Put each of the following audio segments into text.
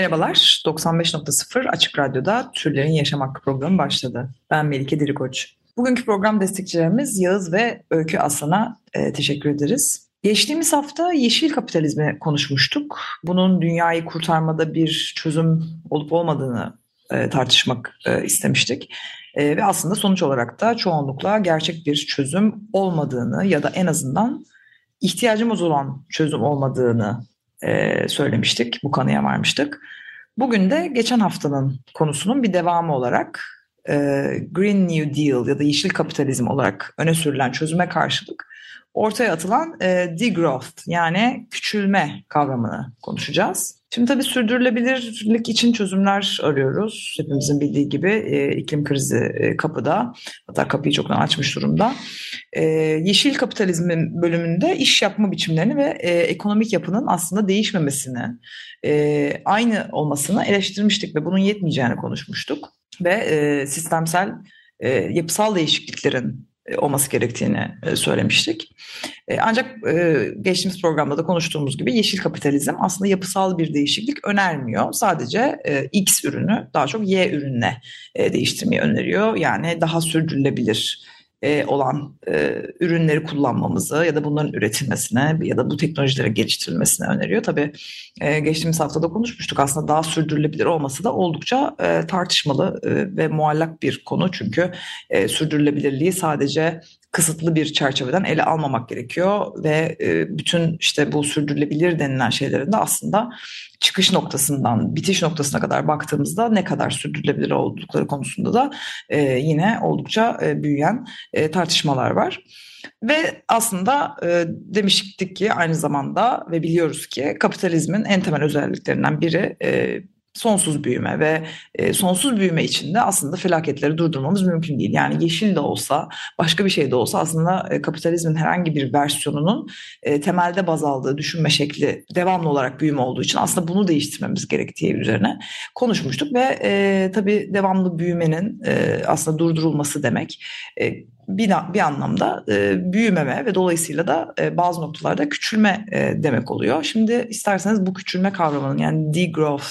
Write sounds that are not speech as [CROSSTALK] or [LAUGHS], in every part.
Merhabalar, 95.0 Açık Radyo'da Türlerin Yaşam Hakkı programı başladı. Ben Melike Dirikoç. Bugünkü program destekçilerimiz Yağız ve Öykü Aslan'a e, teşekkür ederiz. Geçtiğimiz hafta yeşil kapitalizmi konuşmuştuk. Bunun dünyayı kurtarmada bir çözüm olup olmadığını e, tartışmak e, istemiştik. E, ve aslında sonuç olarak da çoğunlukla gerçek bir çözüm olmadığını ya da en azından ihtiyacımız olan çözüm olmadığını e, söylemiştik. Bu kanıya varmıştık. Bugün de geçen haftanın konusunun bir devamı olarak e, Green New Deal ya da yeşil kapitalizm olarak öne sürülen çözüme karşılık ortaya atılan e, degrowth yani küçülme kavramını konuşacağız. Şimdi tabii sürdürülebilirlik için çözümler arıyoruz. Hepimizin bildiği gibi e, iklim krizi e, kapıda. Hatta kapıyı çoktan açmış durumda. E, yeşil kapitalizmin bölümünde iş yapma biçimlerini ve e, ekonomik yapının aslında değişmemesini, e, aynı olmasını eleştirmiştik ve bunun yetmeyeceğini konuşmuştuk. Ve e, sistemsel e, yapısal değişikliklerin olması gerektiğini e, söylemiştik. E, ancak geçtiğimiz programda da konuştuğumuz gibi yeşil kapitalizm aslında yapısal bir değişiklik önermiyor. Sadece X ürünü daha çok Y ürününe değiştirmeyi öneriyor. Yani daha sürdürülebilir olan ürünleri kullanmamızı ya da bunların üretilmesine ya da bu teknolojilere geliştirilmesine öneriyor. Tabii geçtiğimiz haftada konuşmuştuk aslında daha sürdürülebilir olması da oldukça tartışmalı ve muallak bir konu. Çünkü sürdürülebilirliği sadece kısıtlı bir çerçeveden ele almamak gerekiyor ve bütün işte bu sürdürülebilir denilen şeylerin de aslında çıkış noktasından bitiş noktasına kadar baktığımızda ne kadar sürdürülebilir oldukları konusunda da yine oldukça büyüyen tartışmalar var. Ve aslında e, demiştik ki aynı zamanda ve biliyoruz ki kapitalizmin en temel özelliklerinden biri e, sonsuz büyüme ve e, sonsuz büyüme içinde aslında felaketleri durdurmamız mümkün değil. Yani yeşil de olsa, başka bir şey de olsa aslında e, kapitalizmin herhangi bir versiyonunun e, temelde baz aldığı düşünme şekli devamlı olarak büyüme olduğu için aslında bunu değiştirmemiz gerektiği üzerine konuşmuştuk ve e, tabii devamlı büyümenin e, aslında durdurulması demek e, bir, bir anlamda e, büyümeme ve dolayısıyla da e, bazı noktalarda küçülme e, demek oluyor. Şimdi isterseniz bu küçülme kavramının yani degrowth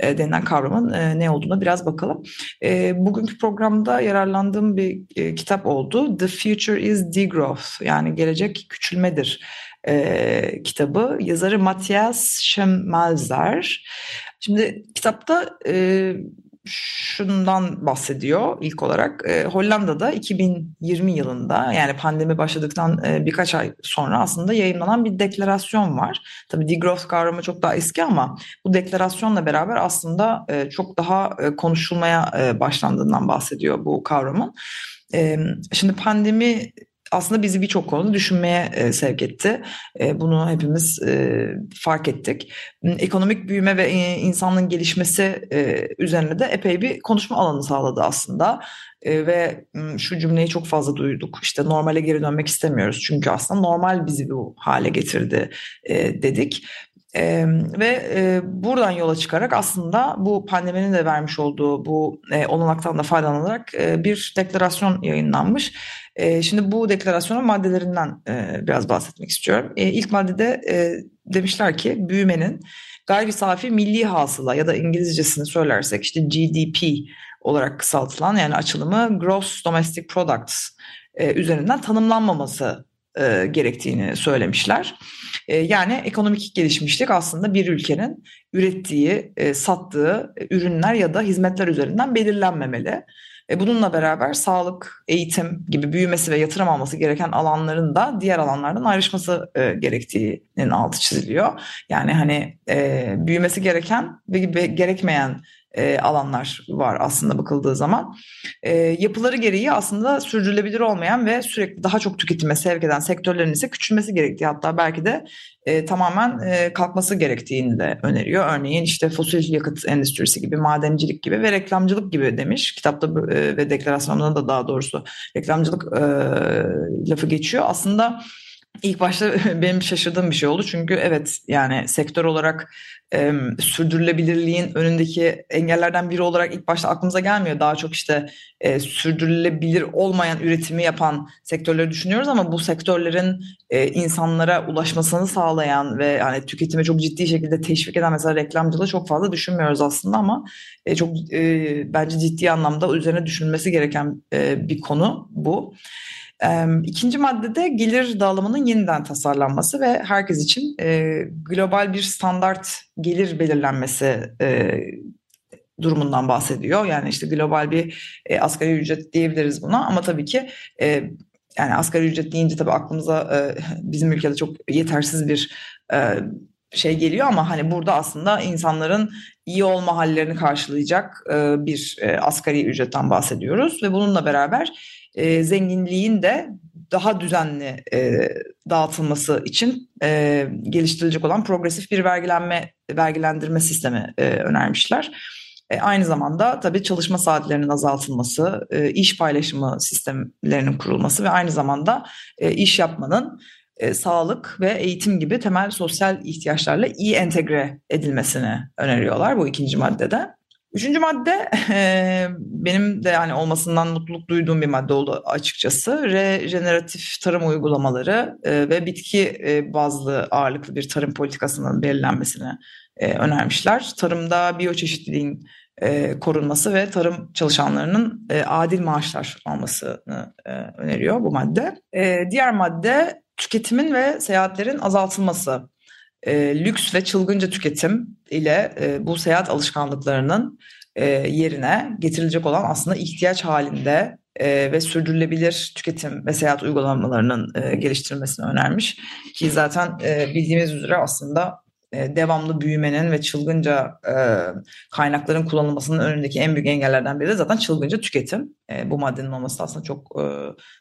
e, denilen kavramın e, ne olduğuna biraz bakalım. E, bugünkü programda yararlandığım bir e, kitap oldu. The Future is Degrowth yani gelecek küçülmedir e, kitabı. Yazarı Matthias Schmalzer. Şimdi kitapta e, şundan bahsediyor ilk olarak. E, Hollanda'da 2020 yılında yani pandemi başladıktan e, birkaç ay sonra aslında yayınlanan bir deklarasyon var. Tabii degrowth kavramı çok daha eski ama bu deklarasyonla beraber aslında e, çok daha e, konuşulmaya e, başlandığından bahsediyor bu kavramın. E, şimdi pandemi aslında bizi birçok konuda düşünmeye e, sevk etti. E, bunu hepimiz e, fark ettik. Ekonomik büyüme ve e, insanlığın gelişmesi e, üzerine de epey bir konuşma alanı sağladı aslında. E, ve şu cümleyi çok fazla duyduk. İşte normale geri dönmek istemiyoruz. Çünkü aslında normal bizi bu hale getirdi e, dedik. Ee, ve e, buradan yola çıkarak aslında bu pandeminin de vermiş olduğu bu e, olanaktan da faydalanarak e, bir deklarasyon yayınlanmış. E, şimdi bu deklarasyonun maddelerinden e, biraz bahsetmek istiyorum. E, ilk maddede e, demişler ki büyümenin gayri safi milli hasıla ya da İngilizcesini söylersek işte GDP olarak kısaltılan yani açılımı Gross Domestic Products e, üzerinden tanımlanmaması gerektiğini söylemişler. Yani ekonomik gelişmişlik aslında bir ülkenin ürettiği, sattığı ürünler ya da hizmetler üzerinden belirlenmemeli. E, bununla beraber sağlık, eğitim gibi büyümesi ve yatırım alması gereken alanların da diğer alanlardan ayrışması e, gerektiğinin altı çiziliyor. Yani hani e, büyümesi gereken ve gerekmeyen e, alanlar var aslında bakıldığı zaman. E, yapıları gereği aslında sürdürülebilir olmayan ve sürekli daha çok tüketime sevk eden sektörlerin ise küçülmesi gerektiği hatta belki de e, tamamen e, kalkması gerektiğini de öneriyor. Örneğin işte fosil yakıt endüstrisi gibi, madencilik gibi ve reklamcılık gibi demiş. Kitapta e, ve deklarasyonunda da daha doğrusu reklamcılık e, lafı geçiyor. Aslında ilk başta [LAUGHS] benim şaşırdığım bir şey oldu. Çünkü evet yani sektör olarak e, sürdürülebilirliğin önündeki engellerden biri olarak ilk başta aklımıza gelmiyor. Daha çok işte e, sürdürülebilir olmayan üretimi yapan sektörleri düşünüyoruz ama bu sektörlerin e, insanlara ulaşmasını sağlayan ve yani tüketimi çok ciddi şekilde teşvik eden mesela reklamcılığı çok fazla düşünmüyoruz aslında ama e, çok e, bence ciddi anlamda üzerine düşünülmesi gereken e, bir konu bu. İkinci maddede gelir dağılımının yeniden tasarlanması ve herkes için e, global bir standart gelir belirlenmesi e, durumundan bahsediyor. Yani işte global bir e, asgari ücret diyebiliriz buna ama tabii ki yani asgari ücret deyince tabii aklımıza [LAUGHS] bizim ülkede çok yetersiz bir şey geliyor ama hani burada aslında insanların iyi olma hallerini karşılayacak bir asgari ücretten bahsediyoruz ve bununla beraber e, zenginliğin de daha düzenli e, dağıtılması için e, geliştirilecek olan progresif bir vergilenme vergilendirme sistemi e, önermişler. E, aynı zamanda tabii çalışma saatlerinin azaltılması, e, iş paylaşımı sistemlerinin kurulması ve aynı zamanda e, iş yapmanın e, sağlık ve eğitim gibi temel sosyal ihtiyaçlarla iyi entegre edilmesini öneriyorlar bu ikinci maddede. Üçüncü madde [LAUGHS] e, benim de yani olmasından mutluluk duyduğum bir madde oldu açıkçası. Rejeneratif tarım uygulamaları e, ve bitki e, bazlı ağırlıklı bir tarım politikasının belirlenmesini e, önermişler. Tarımda biyoçeşitliliğin e, korunması ve tarım çalışanlarının e, adil maaşlar almasını e, öneriyor bu madde. E, diğer madde tüketimin ve seyahatlerin azaltılması e, lüks ve çılgınca tüketim ile e, bu seyahat alışkanlıklarının e, yerine getirilecek olan aslında ihtiyaç halinde e, ve sürdürülebilir tüketim ve seyahat uygulamalarının e, geliştirilmesini önermiş. Ki zaten e, bildiğimiz üzere aslında devamlı büyümenin ve çılgınca e, kaynakların kullanılmasının önündeki en büyük engellerden biri de zaten çılgınca tüketim. E, bu maddenin olması da aslında çok e,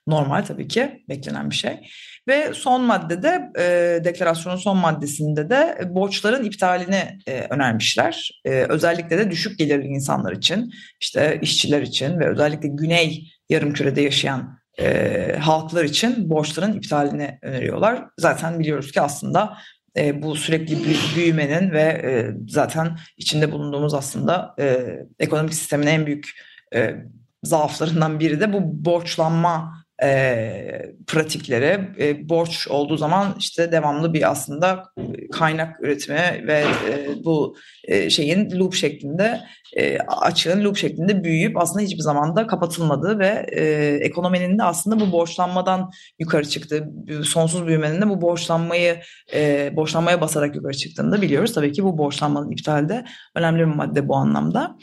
normal tabii ki beklenen bir şey. Ve son maddede e, deklarasyonun son maddesinde de borçların iptalini e, önermişler. E, özellikle de düşük gelirli insanlar için, işte işçiler için ve özellikle güney yarımkürede yaşayan e, halklar için borçların iptalini öneriyorlar. Zaten biliyoruz ki aslında e, bu sürekli büyümenin ve e, zaten içinde bulunduğumuz aslında e, ekonomik sistemin en büyük e, zaaflarından biri de bu borçlanma e, pratikleri. E, borç olduğu zaman işte devamlı bir aslında kaynak üretimi ve e, bu e, şeyin loop şeklinde e, açığın loop şeklinde büyüyüp aslında hiçbir zaman da kapatılmadığı ve e, ekonominin de aslında bu borçlanmadan yukarı çıktı. Sonsuz büyümenin de bu borçlanmayı e, borçlanmaya basarak yukarı çıktığını da biliyoruz. Tabii ki bu borçlanmanın iptali de önemli bir madde bu anlamda.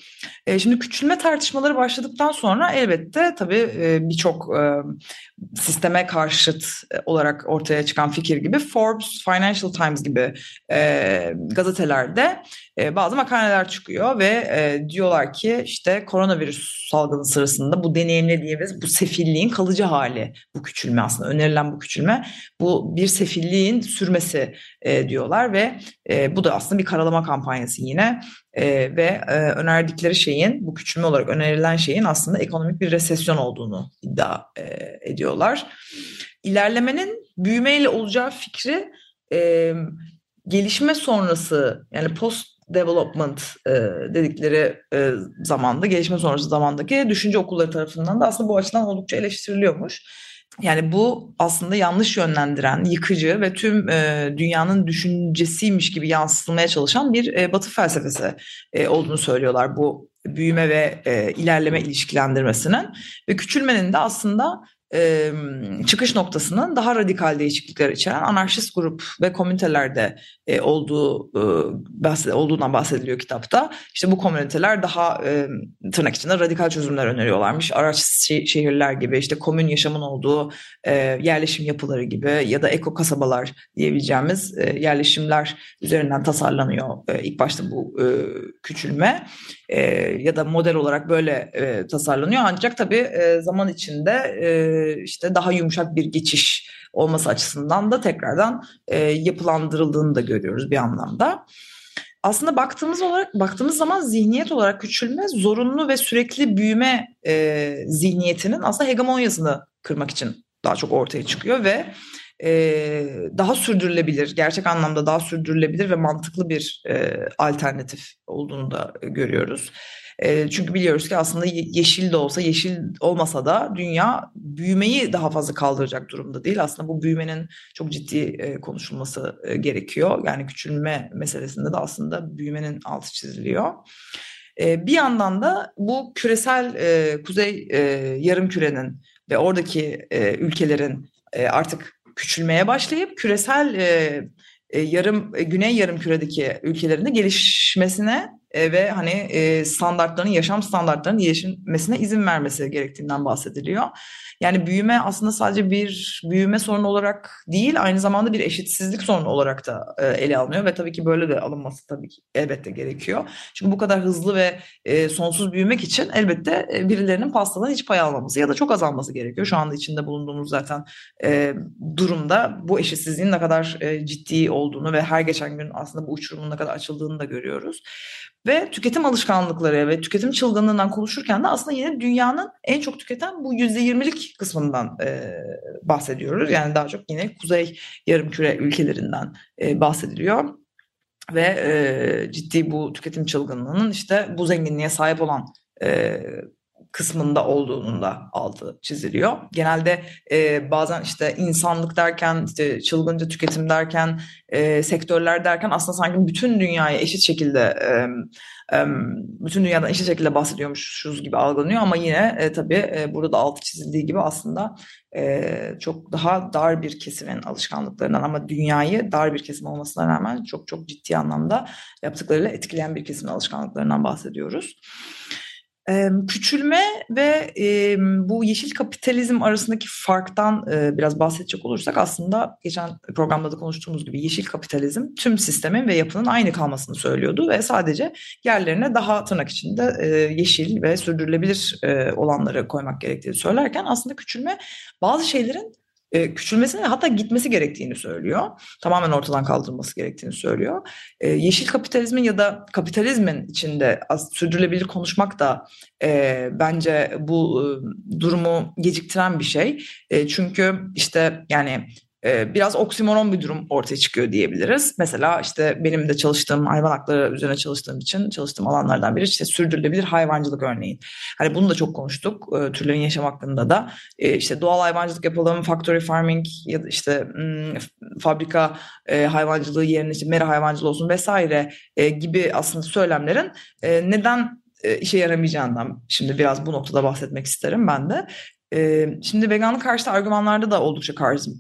E, şimdi küçülme tartışmaları başladıktan sonra elbette tabii e, birçok e, sisteme karşıt olarak ortaya çıkan fikir gibi Forbes, Financial Times gibi e, gazetelerde e, bazı makaleler çıkıyor ve e, diyorlar ki işte koronavirüs salgını sırasında bu deneyimlediğimiz bu sefilliğin kalıcı hali bu küçülme aslında önerilen bu küçülme. Bu bir sefilliğin sürmesi e, diyorlar ve e, bu da aslında bir karalama kampanyası yine. E, ve e, önerdikleri şeyin bu küçülme olarak önerilen şeyin aslında ekonomik bir resesyon olduğunu iddia e, ediyorlar. İlerlemenin büyümeyle olacağı fikri e, gelişme sonrası yani post development e, dedikleri e, zamanda, gelişme sonrası zamandaki düşünce okulları tarafından da aslında bu açıdan oldukça eleştiriliyormuş. Yani bu aslında yanlış yönlendiren, yıkıcı ve tüm e, dünyanın düşüncesiymiş gibi yansıtılmaya çalışan bir e, batı felsefesi e, olduğunu söylüyorlar bu büyüme ve e, ilerleme ilişkilendirmesinin. Ve küçülmenin de aslında e, çıkış noktasının daha radikal değişiklikler içeren anarşist grup ve komünitelerde e, olduğu e, bahsed olduğundan bahsediliyor kitapta. İşte bu komüniteler daha e, tırnak içinde radikal çözümler öneriyorlarmış. Araç şehirler gibi işte komün yaşamın olduğu e, yerleşim yapıları gibi ya da eko kasabalar diyebileceğimiz e, yerleşimler üzerinden tasarlanıyor e, ilk başta bu e, küçülme. e, ya da model olarak böyle e, tasarlanıyor. Ancak tabii e, zaman içinde e, işte daha yumuşak bir geçiş olması açısından da tekrardan e, yapılandırıldığını da görüyoruz bir anlamda. Aslında baktığımız olarak baktığımız zaman zihniyet olarak küçülme zorunlu ve sürekli büyüme e, zihniyetinin aslında hegemonyasını kırmak için daha çok ortaya çıkıyor ve e, daha sürdürülebilir, gerçek anlamda daha sürdürülebilir ve mantıklı bir e, alternatif olduğunu da görüyoruz. Çünkü biliyoruz ki aslında yeşil de olsa, yeşil olmasa da dünya büyümeyi daha fazla kaldıracak durumda değil. Aslında bu büyümenin çok ciddi konuşulması gerekiyor. Yani küçülme meselesinde de aslında büyümenin altı çiziliyor. Bir yandan da bu küresel kuzey yarım kürenin ve oradaki ülkelerin artık küçülmeye başlayıp küresel yarım güney yarım küredeki ülkelerinde gelişmesine e, ve hani e, standartların yaşam standartlarının gelişmesine izin vermesi gerektiğinden bahsediliyor. Yani büyüme aslında sadece bir büyüme sorunu olarak değil aynı zamanda bir eşitsizlik sorunu olarak da e, ele alınıyor ve tabii ki böyle de alınması tabii ki elbette gerekiyor. Çünkü bu kadar hızlı ve sonsuz büyümek için elbette birilerinin pastadan hiç pay almaması ya da çok azalması gerekiyor. Şu anda içinde bulunduğumuz zaten durumda bu eşitsizliğin ne kadar ciddi olduğunu ve her geçen gün aslında bu uçurumun ne kadar açıldığını da görüyoruz. Ve tüketim alışkanlıkları ve tüketim çılgınlığından konuşurken de aslında yine dünyanın en çok tüketen bu %20'lik kısmından e, bahsediyoruz. Yani daha çok yine kuzey yarımküre ülkelerinden e, bahsediliyor. Ve e, ciddi bu tüketim çılgınlığının işte bu zenginliğe sahip olan e, kısmında olduğunun da altı çiziliyor. Genelde e, bazen işte insanlık derken, işte çılgınca tüketim derken, e, sektörler derken aslında sanki bütün dünyaya eşit şekilde e, bütün dünyadan eşit şekilde bahsediyormuşuz gibi algılanıyor ama yine e, tabii e, burada da altı çizildiği gibi aslında e, çok daha dar bir kesimin alışkanlıklarından ama dünyayı dar bir kesim olmasına rağmen çok çok ciddi anlamda yaptıklarıyla etkileyen bir kesimin alışkanlıklarından bahsediyoruz. Küçülme ve bu yeşil kapitalizm arasındaki farktan biraz bahsedecek olursak aslında geçen programda da konuştuğumuz gibi yeşil kapitalizm tüm sistemin ve yapının aynı kalmasını söylüyordu ve sadece yerlerine daha tırnak içinde yeşil ve sürdürülebilir olanları koymak gerektiğini söylerken aslında küçülme bazı şeylerin e, küçülmesini ve hatta gitmesi gerektiğini söylüyor. Tamamen ortadan kaldırılması gerektiğini söylüyor. E, yeşil kapitalizmin ya da kapitalizmin içinde az, sürdürülebilir konuşmak da e, bence bu e, durumu geciktiren bir şey. E, çünkü işte yani biraz oksimoron bir durum ortaya çıkıyor diyebiliriz. Mesela işte benim de çalıştığım hayvan hakları üzerine çalıştığım için çalıştığım alanlardan biri işte sürdürülebilir hayvancılık örneğin. Hani bunu da çok konuştuk türlerin yaşam hakkında da. işte doğal hayvancılık yapalım, factory farming ya da işte fabrika hayvancılığı yerine işte mera hayvancılığı olsun vesaire gibi aslında söylemlerin neden işe yaramayacağından şimdi biraz bu noktada bahsetmek isterim ben de. E, şimdi veganlık karşıtı argümanlarda da oldukça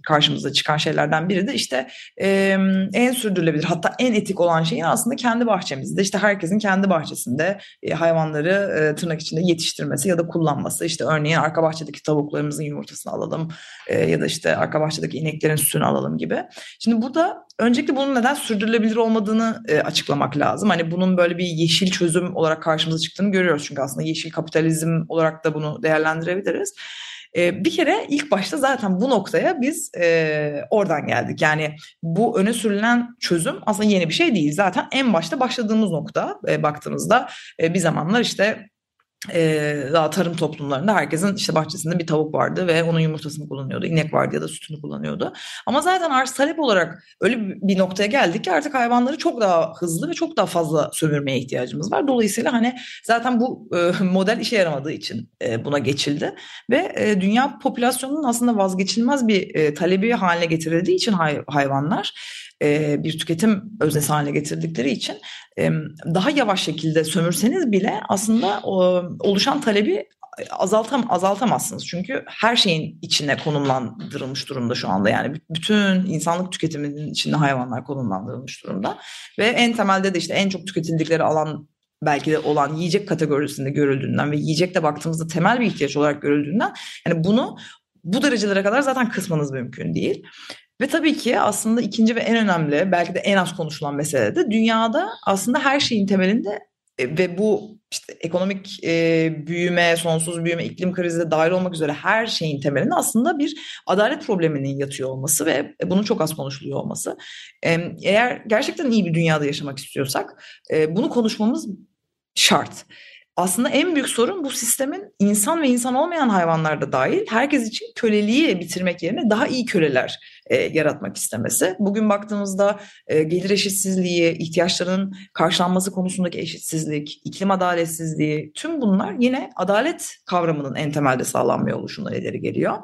karşımıza çıkan şeylerden biri de işte e, en sürdürülebilir hatta en etik olan şeyin aslında kendi bahçemizde işte herkesin kendi bahçesinde e, hayvanları e, tırnak içinde yetiştirmesi ya da kullanması işte örneğin arka bahçedeki tavuklarımızın yumurtasını alalım e, ya da işte arka bahçedeki ineklerin sütünü alalım gibi. Şimdi burada öncelikle bunun neden sürdürülebilir olmadığını e, açıklamak lazım. Hani bunun böyle bir yeşil çözüm olarak karşımıza çıktığını görüyoruz çünkü aslında yeşil kapitalizm olarak da bunu değerlendirebiliriz. E, bir kere ilk başta zaten bu noktaya biz e, oradan geldik. Yani bu öne sürülen çözüm aslında yeni bir şey değil. Zaten en başta başladığımız nokta e, baktığımızda e, bir zamanlar işte e, daha tarım toplumlarında herkesin işte bahçesinde bir tavuk vardı ve onun yumurtasını kullanıyordu. İnek vardı ya da sütünü kullanıyordu. Ama zaten arz talep olarak öyle bir noktaya geldik ki artık hayvanları çok daha hızlı ve çok daha fazla sömürmeye ihtiyacımız var. Dolayısıyla hani zaten bu e, [LAUGHS] model işe yaramadığı için e, buna geçildi ve e, dünya popülasyonunun aslında vazgeçilmez bir e, talebi haline getirildiği için hay, hayvanlar e, bir tüketim öznesi haline getirdikleri için daha yavaş şekilde sömürseniz bile aslında oluşan talebi azaltam azaltamazsınız. Çünkü her şeyin içine konumlandırılmış durumda şu anda. Yani bütün insanlık tüketiminin içinde hayvanlar konumlandırılmış durumda. Ve en temelde de işte en çok tüketildikleri alan belki de olan yiyecek kategorisinde görüldüğünden ve yiyecekte baktığımızda temel bir ihtiyaç olarak görüldüğünden yani bunu bu derecelere kadar zaten kısmanız mümkün değil. Ve tabii ki aslında ikinci ve en önemli belki de en az konuşulan mesele de dünyada aslında her şeyin temelinde E, ve bu işte ekonomik e, büyüme, sonsuz büyüme, iklim krizi de dahil olmak üzere her şeyin temelinde aslında bir adalet probleminin yatıyor olması ve bunun çok az konuşuluyor olması. E, eğer gerçekten iyi bir dünyada yaşamak istiyorsak e, bunu konuşmamız şart aslında en büyük sorun bu sistemin insan ve insan olmayan hayvanlarda dahil herkes için köleliği bitirmek yerine daha iyi köleler e, yaratmak istemesi. Bugün baktığımızda e, gelir eşitsizliği, ihtiyaçların karşılanması konusundaki eşitsizlik, iklim adaletsizliği tüm bunlar yine adalet kavramının en temelde sağlanmıyor oluşundan ileri geliyor.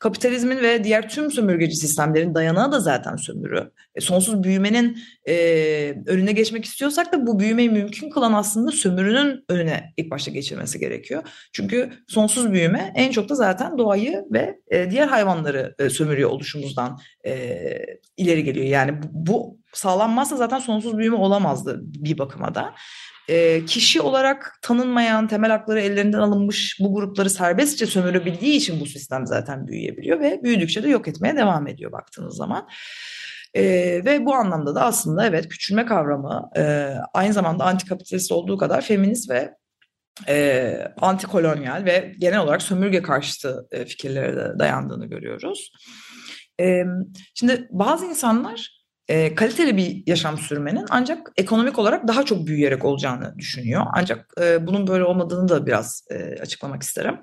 Kapitalizmin ve diğer tüm sömürgeci sistemlerin dayanağı da zaten sömürü. E, sonsuz büyümenin e, önüne geçmek istiyorsak da bu büyümeyi mümkün kılan aslında sömürünün önüne ilk başta geçirmesi gerekiyor. Çünkü sonsuz büyüme en çok da zaten doğayı ve e, diğer hayvanları e, sömürüyor oluşumuzdan e, ileri geliyor. Yani bu, sağlanmazsa zaten sonsuz büyüme olamazdı bir bakıma da e, kişi olarak tanınmayan, temel hakları ellerinden alınmış bu grupları serbestçe sömürebildiği için bu sistem zaten büyüyebiliyor ve büyüdükçe de yok etmeye devam ediyor baktığınız zaman. E, ve bu anlamda da aslında evet küçülme kavramı e, aynı zamanda antikapitalist olduğu kadar feminist ve e, antikolonyal ve genel olarak sömürge karşıtı e, fikirlere de dayandığını görüyoruz. E, şimdi bazı insanlar e, kaliteli bir yaşam sürmenin ancak ekonomik olarak daha çok büyüyerek olacağını düşünüyor. Ancak e, bunun böyle olmadığını da biraz e, açıklamak isterim.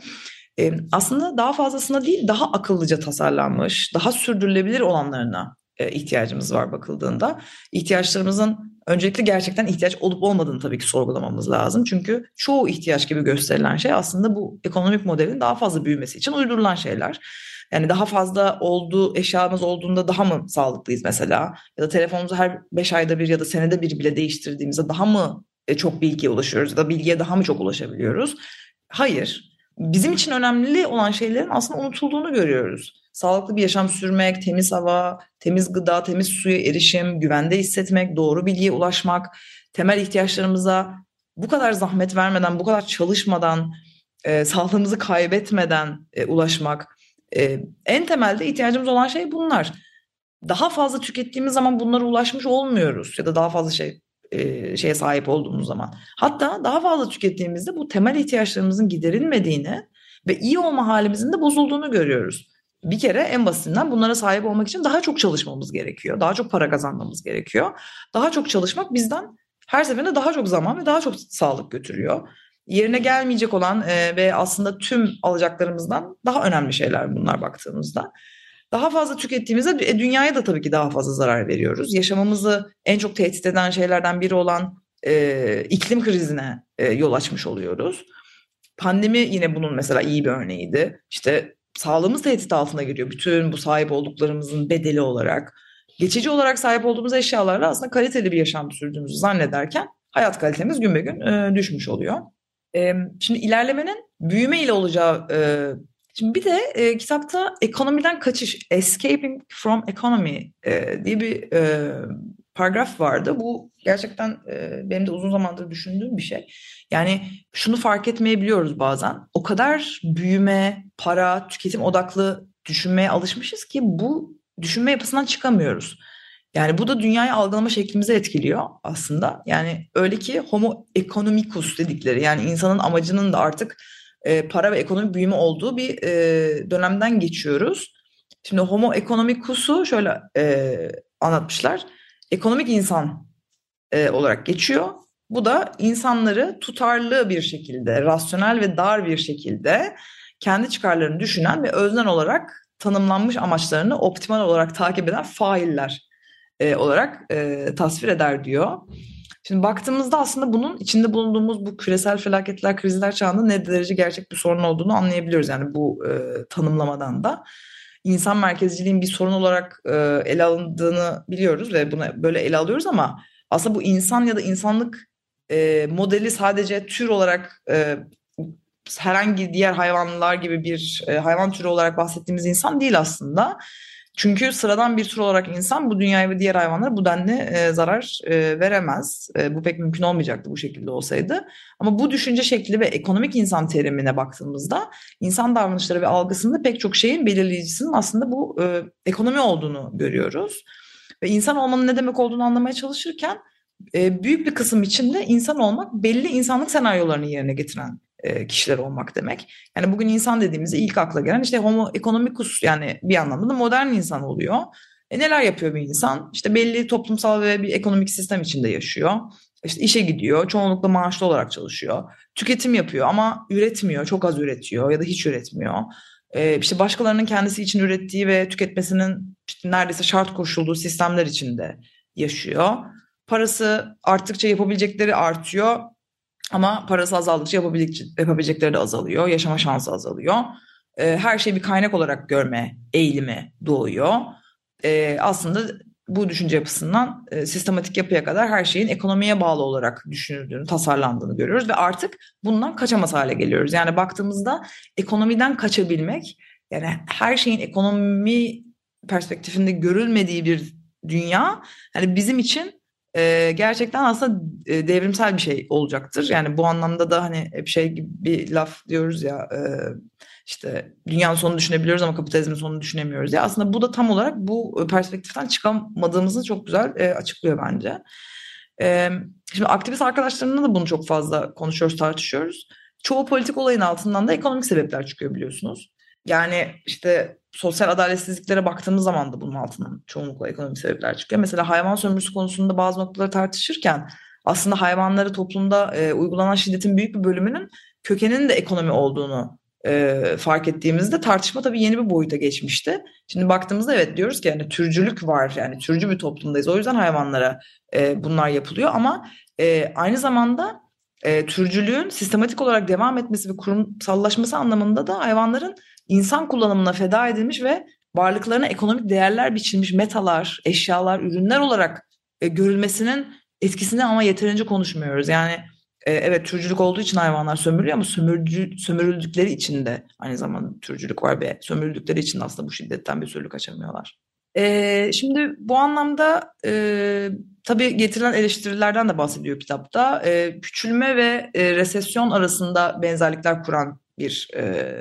E, aslında daha fazlasına değil daha akıllıca tasarlanmış, daha sürdürülebilir olanlarına ihtiyacımız var bakıldığında. İhtiyaçlarımızın öncelikle gerçekten ihtiyaç olup olmadığını tabii ki sorgulamamız lazım. Çünkü çoğu ihtiyaç gibi gösterilen şey aslında bu ekonomik modelin daha fazla büyümesi için uydurulan şeyler. Yani daha fazla olduğu eşyamız olduğunda daha mı sağlıklıyız mesela? Ya da telefonumuzu her 5 ayda bir ya da senede bir bile değiştirdiğimizde daha mı e, çok bilgiye ulaşıyoruz ya da bilgiye daha mı çok ulaşabiliyoruz? Hayır. Bizim için önemli olan şeylerin aslında unutulduğunu görüyoruz. Sağlıklı bir yaşam sürmek, temiz hava, temiz gıda, temiz suya erişim, güvende hissetmek, doğru bilgiye ulaşmak, temel ihtiyaçlarımıza bu kadar zahmet vermeden, bu kadar çalışmadan, e, sağlığımızı kaybetmeden e, ulaşmak e, en temelde ihtiyacımız olan şey bunlar. Daha fazla tükettiğimiz zaman bunlara ulaşmış olmuyoruz ya da daha fazla şey e, şeye sahip olduğumuz zaman. Hatta daha fazla tükettiğimizde bu temel ihtiyaçlarımızın giderilmediğini ve iyi olma halimizin de bozulduğunu görüyoruz. Bir kere en basitinden bunlara sahip olmak için daha çok çalışmamız gerekiyor. Daha çok para kazanmamız gerekiyor. Daha çok çalışmak bizden her seferinde daha çok zaman ve daha çok sağlık götürüyor yerine gelmeyecek olan e, ve aslında tüm alacaklarımızdan daha önemli şeyler bunlar baktığımızda. Daha fazla tükettiğimizde e, dünyaya da tabii ki daha fazla zarar veriyoruz. Yaşamamızı en çok tehdit eden şeylerden biri olan e, iklim krizine e, yol açmış oluyoruz. Pandemi yine bunun mesela iyi bir örneğiydi. İşte sağlığımız tehdit altına giriyor. Bütün bu sahip olduklarımızın bedeli olarak. Geçici olarak sahip olduğumuz eşyalarla aslında kaliteli bir yaşam sürdüğümüzü zannederken hayat kalitemiz gün be gün e, düşmüş oluyor. Şimdi ilerlemenin büyüme ile olacağı Şimdi bir de e, kitapta ekonomiden kaçış, escaping from economy e, diye bir e, paragraf vardı. Bu gerçekten e, benim de uzun zamandır düşündüğüm bir şey. Yani şunu fark etmeyebiliyoruz bazen. O kadar büyüme, para, tüketim odaklı düşünmeye alışmışız ki bu düşünme yapısından çıkamıyoruz. Yani bu da dünyayı algılama şeklimizi etkiliyor aslında. Yani öyle ki homo economicus dedikleri yani insanın amacının da artık e, para ve ekonomi büyüme olduğu bir e, dönemden geçiyoruz. Şimdi homo economicus'u şöyle e, anlatmışlar. Ekonomik insan olarak geçiyor. Bu da insanları tutarlı bir şekilde, rasyonel ve dar bir şekilde kendi çıkarlarını düşünen ve öznel olarak tanımlanmış amaçlarını optimal olarak takip eden failler e, olarak e, tasvir eder diyor. Şimdi baktığımızda aslında bunun içinde bulunduğumuz bu küresel felaketler, krizler çağında ne derece gerçek bir sorun olduğunu anlayabiliyoruz. Yani bu e, tanımlamadan da insan merkezciliğin bir sorun olarak e, ele alındığını biliyoruz ve bunu böyle ele alıyoruz ama aslında bu insan ya da insanlık e, modeli sadece tür olarak e, herhangi diğer hayvanlar gibi bir e, hayvan türü olarak bahsettiğimiz insan değil aslında. Çünkü sıradan bir tür olarak insan bu dünyaya ve diğer hayvanlara bu denli e, zarar e, veremez. E, bu pek mümkün olmayacaktı bu şekilde olsaydı. Ama bu düşünce şekli ve ekonomik insan terimine baktığımızda insan davranışları ve algısında pek çok şeyin belirleyicisinin aslında bu e, ekonomi olduğunu görüyoruz. Ve insan olmanın ne demek olduğunu anlamaya çalışırken e, büyük bir kısım içinde insan olmak belli insanlık senaryolarını yerine getiren e, kişiler olmak demek. Yani bugün insan dediğimizde ilk akla gelen işte homo economicus yani bir anlamda da modern insan oluyor. E neler yapıyor bir insan? İşte belli toplumsal ve bir ekonomik sistem içinde yaşıyor. İşte işe gidiyor, çoğunlukla maaşlı olarak çalışıyor. Tüketim yapıyor ama üretmiyor, çok az üretiyor ya da hiç üretmiyor. Ee, işte başkalarının kendisi için ürettiği ve tüketmesinin işte neredeyse şart koşulduğu sistemler içinde yaşıyor. Parası arttıkça yapabilecekleri artıyor ama parası azaldıkça yapabilecekleri de azalıyor. Yaşama şansı azalıyor. Ee, her şeyi bir kaynak olarak görme eğilimi doğuyor. Ee, aslında bu düşünce yapısından e, sistematik yapıya kadar her şeyin ekonomiye bağlı olarak düşünüldüğünü, tasarlandığını görüyoruz ve artık bundan kaçamaz hale geliyoruz. Yani baktığımızda ekonomiden kaçabilmek, yani her şeyin ekonomi perspektifinde görülmediği bir dünya, yani bizim için e, gerçekten aslında e, devrimsel bir şey olacaktır. Yani bu anlamda da hani hep şey gibi bir laf diyoruz ya e, işte dünyanın sonunu düşünebiliyoruz ama kapitalizmin sonunu düşünemiyoruz. Ya aslında bu da tam olarak bu perspektiften çıkamadığımızı çok güzel e, açıklıyor bence. E, şimdi aktivist arkadaşlarımla da bunu çok fazla konuşuyoruz, tartışıyoruz. Çoğu politik olayın altından da ekonomik sebepler çıkıyor biliyorsunuz. Yani işte sosyal adaletsizliklere baktığımız zaman da bunun altından çoğunlukla ekonomik sebepler çıkıyor. Mesela hayvan sömürüsü konusunda bazı noktaları tartışırken aslında hayvanları toplumda e, uygulanan şiddetin büyük bir bölümünün kökeninin de ekonomi olduğunu e, fark ettiğimizde tartışma tabii yeni bir boyuta geçmişti. Şimdi baktığımızda evet diyoruz ki yani türcülük var yani türcü bir toplumdayız. O yüzden hayvanlara e, bunlar yapılıyor ama e, aynı zamanda e, türcülüğün sistematik olarak devam etmesi ve kurumsallaşması anlamında da hayvanların insan kullanımına feda edilmiş ve varlıklarına ekonomik değerler biçilmiş metalar, eşyalar, ürünler olarak e, görülmesinin etkisini ama yeterince konuşmuyoruz. Yani e, evet türcülük olduğu için hayvanlar sömürülüyor ama sömürcü, sömürüldükleri için de aynı zamanda türcülük var ve sömürüldükleri için aslında bu şiddetten bir türlü kaçamıyorlar. E, şimdi bu anlamda e, tabii getirilen eleştirilerden de bahsediyor kitapta. E, küçülme ve e, resesyon arasında benzerlikler kuran bir e,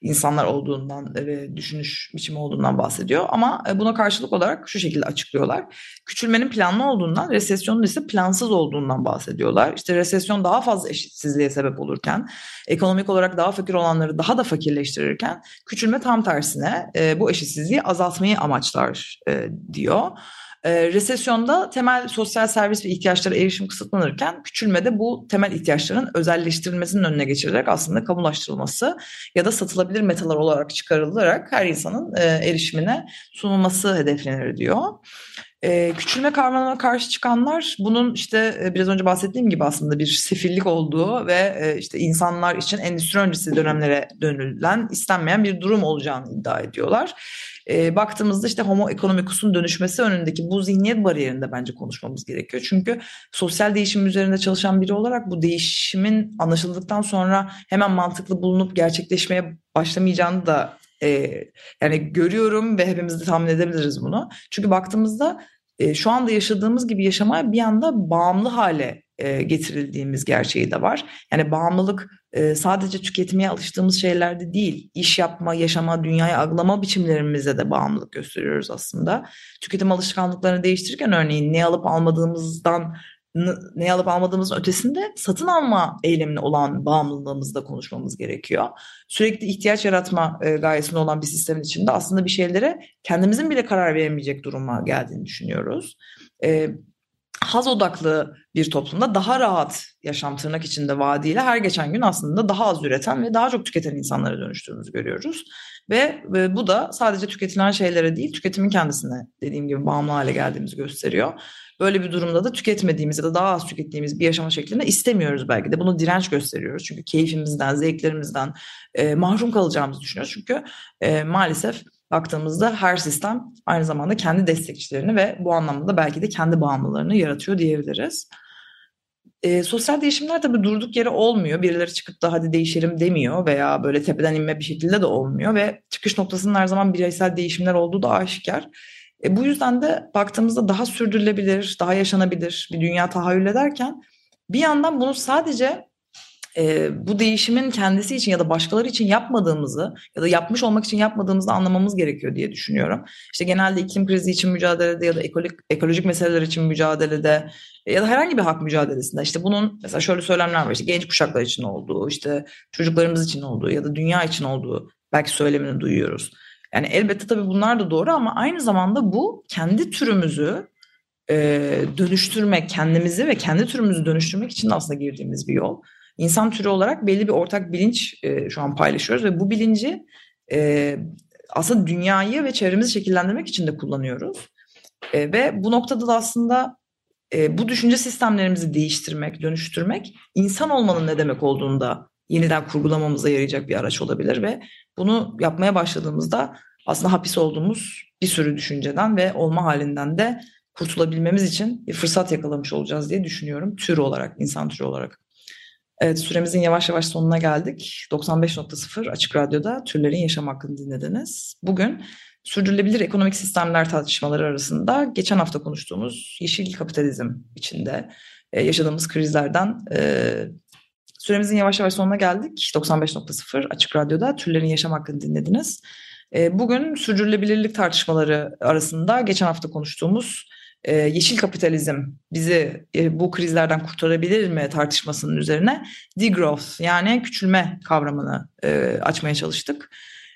insanlar olduğundan ve düşünüş biçimi olduğundan bahsediyor. Ama e, buna karşılık olarak şu şekilde açıklıyorlar. Küçülmenin planlı olduğundan, resesyonun ise plansız olduğundan bahsediyorlar. İşte resesyon daha fazla eşitsizliğe sebep olurken, ekonomik olarak daha fakir olanları daha da fakirleştirirken, küçülme tam tersine e, bu eşitsizliği azaltmayı amaçlar e, diyor. E, resesyonda temel sosyal servis ve ihtiyaçlara erişim kısıtlanırken küçülmede bu temel ihtiyaçların özelleştirilmesinin önüne geçirilerek aslında kamulaştırılması ya da satılabilir metalar olarak çıkarılarak her insanın e, erişimine sunulması hedeflenir diyor. E, küçülme kavramına karşı çıkanlar bunun işte e, biraz önce bahsettiğim gibi aslında bir sefillik olduğu ve e, işte insanlar için endüstri öncesi dönemlere dönülen istenmeyen bir durum olacağını iddia ediyorlar e, baktığımızda işte homo economicus'un dönüşmesi önündeki bu zihniyet bariyerinde bence konuşmamız gerekiyor. Çünkü sosyal değişim üzerinde çalışan biri olarak bu değişimin anlaşıldıktan sonra hemen mantıklı bulunup gerçekleşmeye başlamayacağını da e, yani görüyorum ve hepimiz de tahmin edebiliriz bunu. Çünkü baktığımızda e, şu anda yaşadığımız gibi yaşamaya bir anda bağımlı hale e, getirildiğimiz gerçeği de var. Yani bağımlılık e, sadece tüketmeye alıştığımız şeylerde değil, iş yapma, yaşama, dünyayı algılama biçimlerimize de bağımlılık gösteriyoruz aslında. Tüketim alışkanlıklarını değiştirirken örneğin ne alıp almadığımızdan ne alıp almadığımızın ötesinde satın alma eylemine olan bağımlılığımızı da konuşmamız gerekiyor. Sürekli ihtiyaç yaratma e, gayesinde olan bir sistemin içinde aslında bir şeylere kendimizin bile karar veremeyecek duruma geldiğini düşünüyoruz. E, haz odaklı bir toplumda daha rahat yaşam tırnak içinde vaadiyle her geçen gün aslında daha az üreten ve daha çok tüketen insanlara dönüştüğümüzü görüyoruz. Ve, ve bu da sadece tüketilen şeylere değil tüketimin kendisine dediğim gibi bağımlı hale geldiğimizi gösteriyor. Böyle bir durumda da tüketmediğimiz ya da daha az tükettiğimiz bir yaşama şeklinde istemiyoruz belki de. Bunu direnç gösteriyoruz. Çünkü keyfimizden, zevklerimizden e, mahrum kalacağımızı düşünüyoruz. Çünkü e, maalesef baktığımızda her sistem aynı zamanda kendi destekçilerini ve bu anlamda da belki de kendi bağımlılarını yaratıyor diyebiliriz. E, sosyal değişimler tabii durduk yere olmuyor. Birileri çıkıp da hadi değişelim demiyor veya böyle tepeden inme bir şekilde de olmuyor ve çıkış noktasının her zaman bireysel değişimler olduğu da aşikar. E, bu yüzden de baktığımızda daha sürdürülebilir, daha yaşanabilir bir dünya tahayyül ederken bir yandan bunu sadece e, bu değişimin kendisi için ya da başkaları için yapmadığımızı ya da yapmış olmak için yapmadığımızı anlamamız gerekiyor diye düşünüyorum. İşte genelde iklim krizi için mücadelede ya da ekolojik, ekolojik meseleler için mücadelede ya da herhangi bir hak mücadelesinde işte bunun mesela şöyle söylemler var işte genç kuşaklar için olduğu işte çocuklarımız için olduğu ya da dünya için olduğu belki söylemini duyuyoruz. Yani elbette tabii bunlar da doğru ama aynı zamanda bu kendi türümüzü dönüştürmek, kendimizi ve kendi türümüzü dönüştürmek için de aslında girdiğimiz bir yol. İnsan türü olarak belli bir ortak bilinç e, şu an paylaşıyoruz ve bu bilinci e, aslında dünyayı ve çevremizi şekillendirmek için de kullanıyoruz. E, ve bu noktada da aslında e, bu düşünce sistemlerimizi değiştirmek, dönüştürmek insan olmanın ne demek olduğunu da yeniden kurgulamamıza yarayacak bir araç olabilir ve bunu yapmaya başladığımızda aslında hapis olduğumuz bir sürü düşünceden ve olma halinden de kurtulabilmemiz için bir fırsat yakalamış olacağız diye düşünüyorum tür olarak, insan türü olarak. Evet süremizin yavaş yavaş sonuna geldik. 95.0 Açık Radyo'da Türlerin Yaşam Hakkını dinlediniz. Bugün sürdürülebilir ekonomik sistemler tartışmaları arasında geçen hafta konuştuğumuz yeşil kapitalizm içinde e, yaşadığımız krizlerden e, süremizin yavaş yavaş sonuna geldik. 95.0 Açık Radyo'da Türlerin Yaşam Hakkını dinlediniz. E, bugün sürdürülebilirlik tartışmaları arasında geçen hafta konuştuğumuz e, yeşil kapitalizm bizi e, bu krizlerden kurtarabilir mi tartışmasının üzerine degrowth yani küçülme kavramını e, açmaya çalıştık.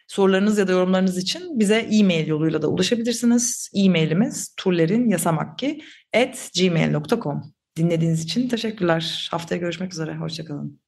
Sorularınız ya da yorumlarınız için bize e-mail yoluyla da ulaşabilirsiniz. E-mailimiz turlerinyasamakki at gmail.com Dinlediğiniz için teşekkürler. Haftaya görüşmek üzere. Hoşçakalın.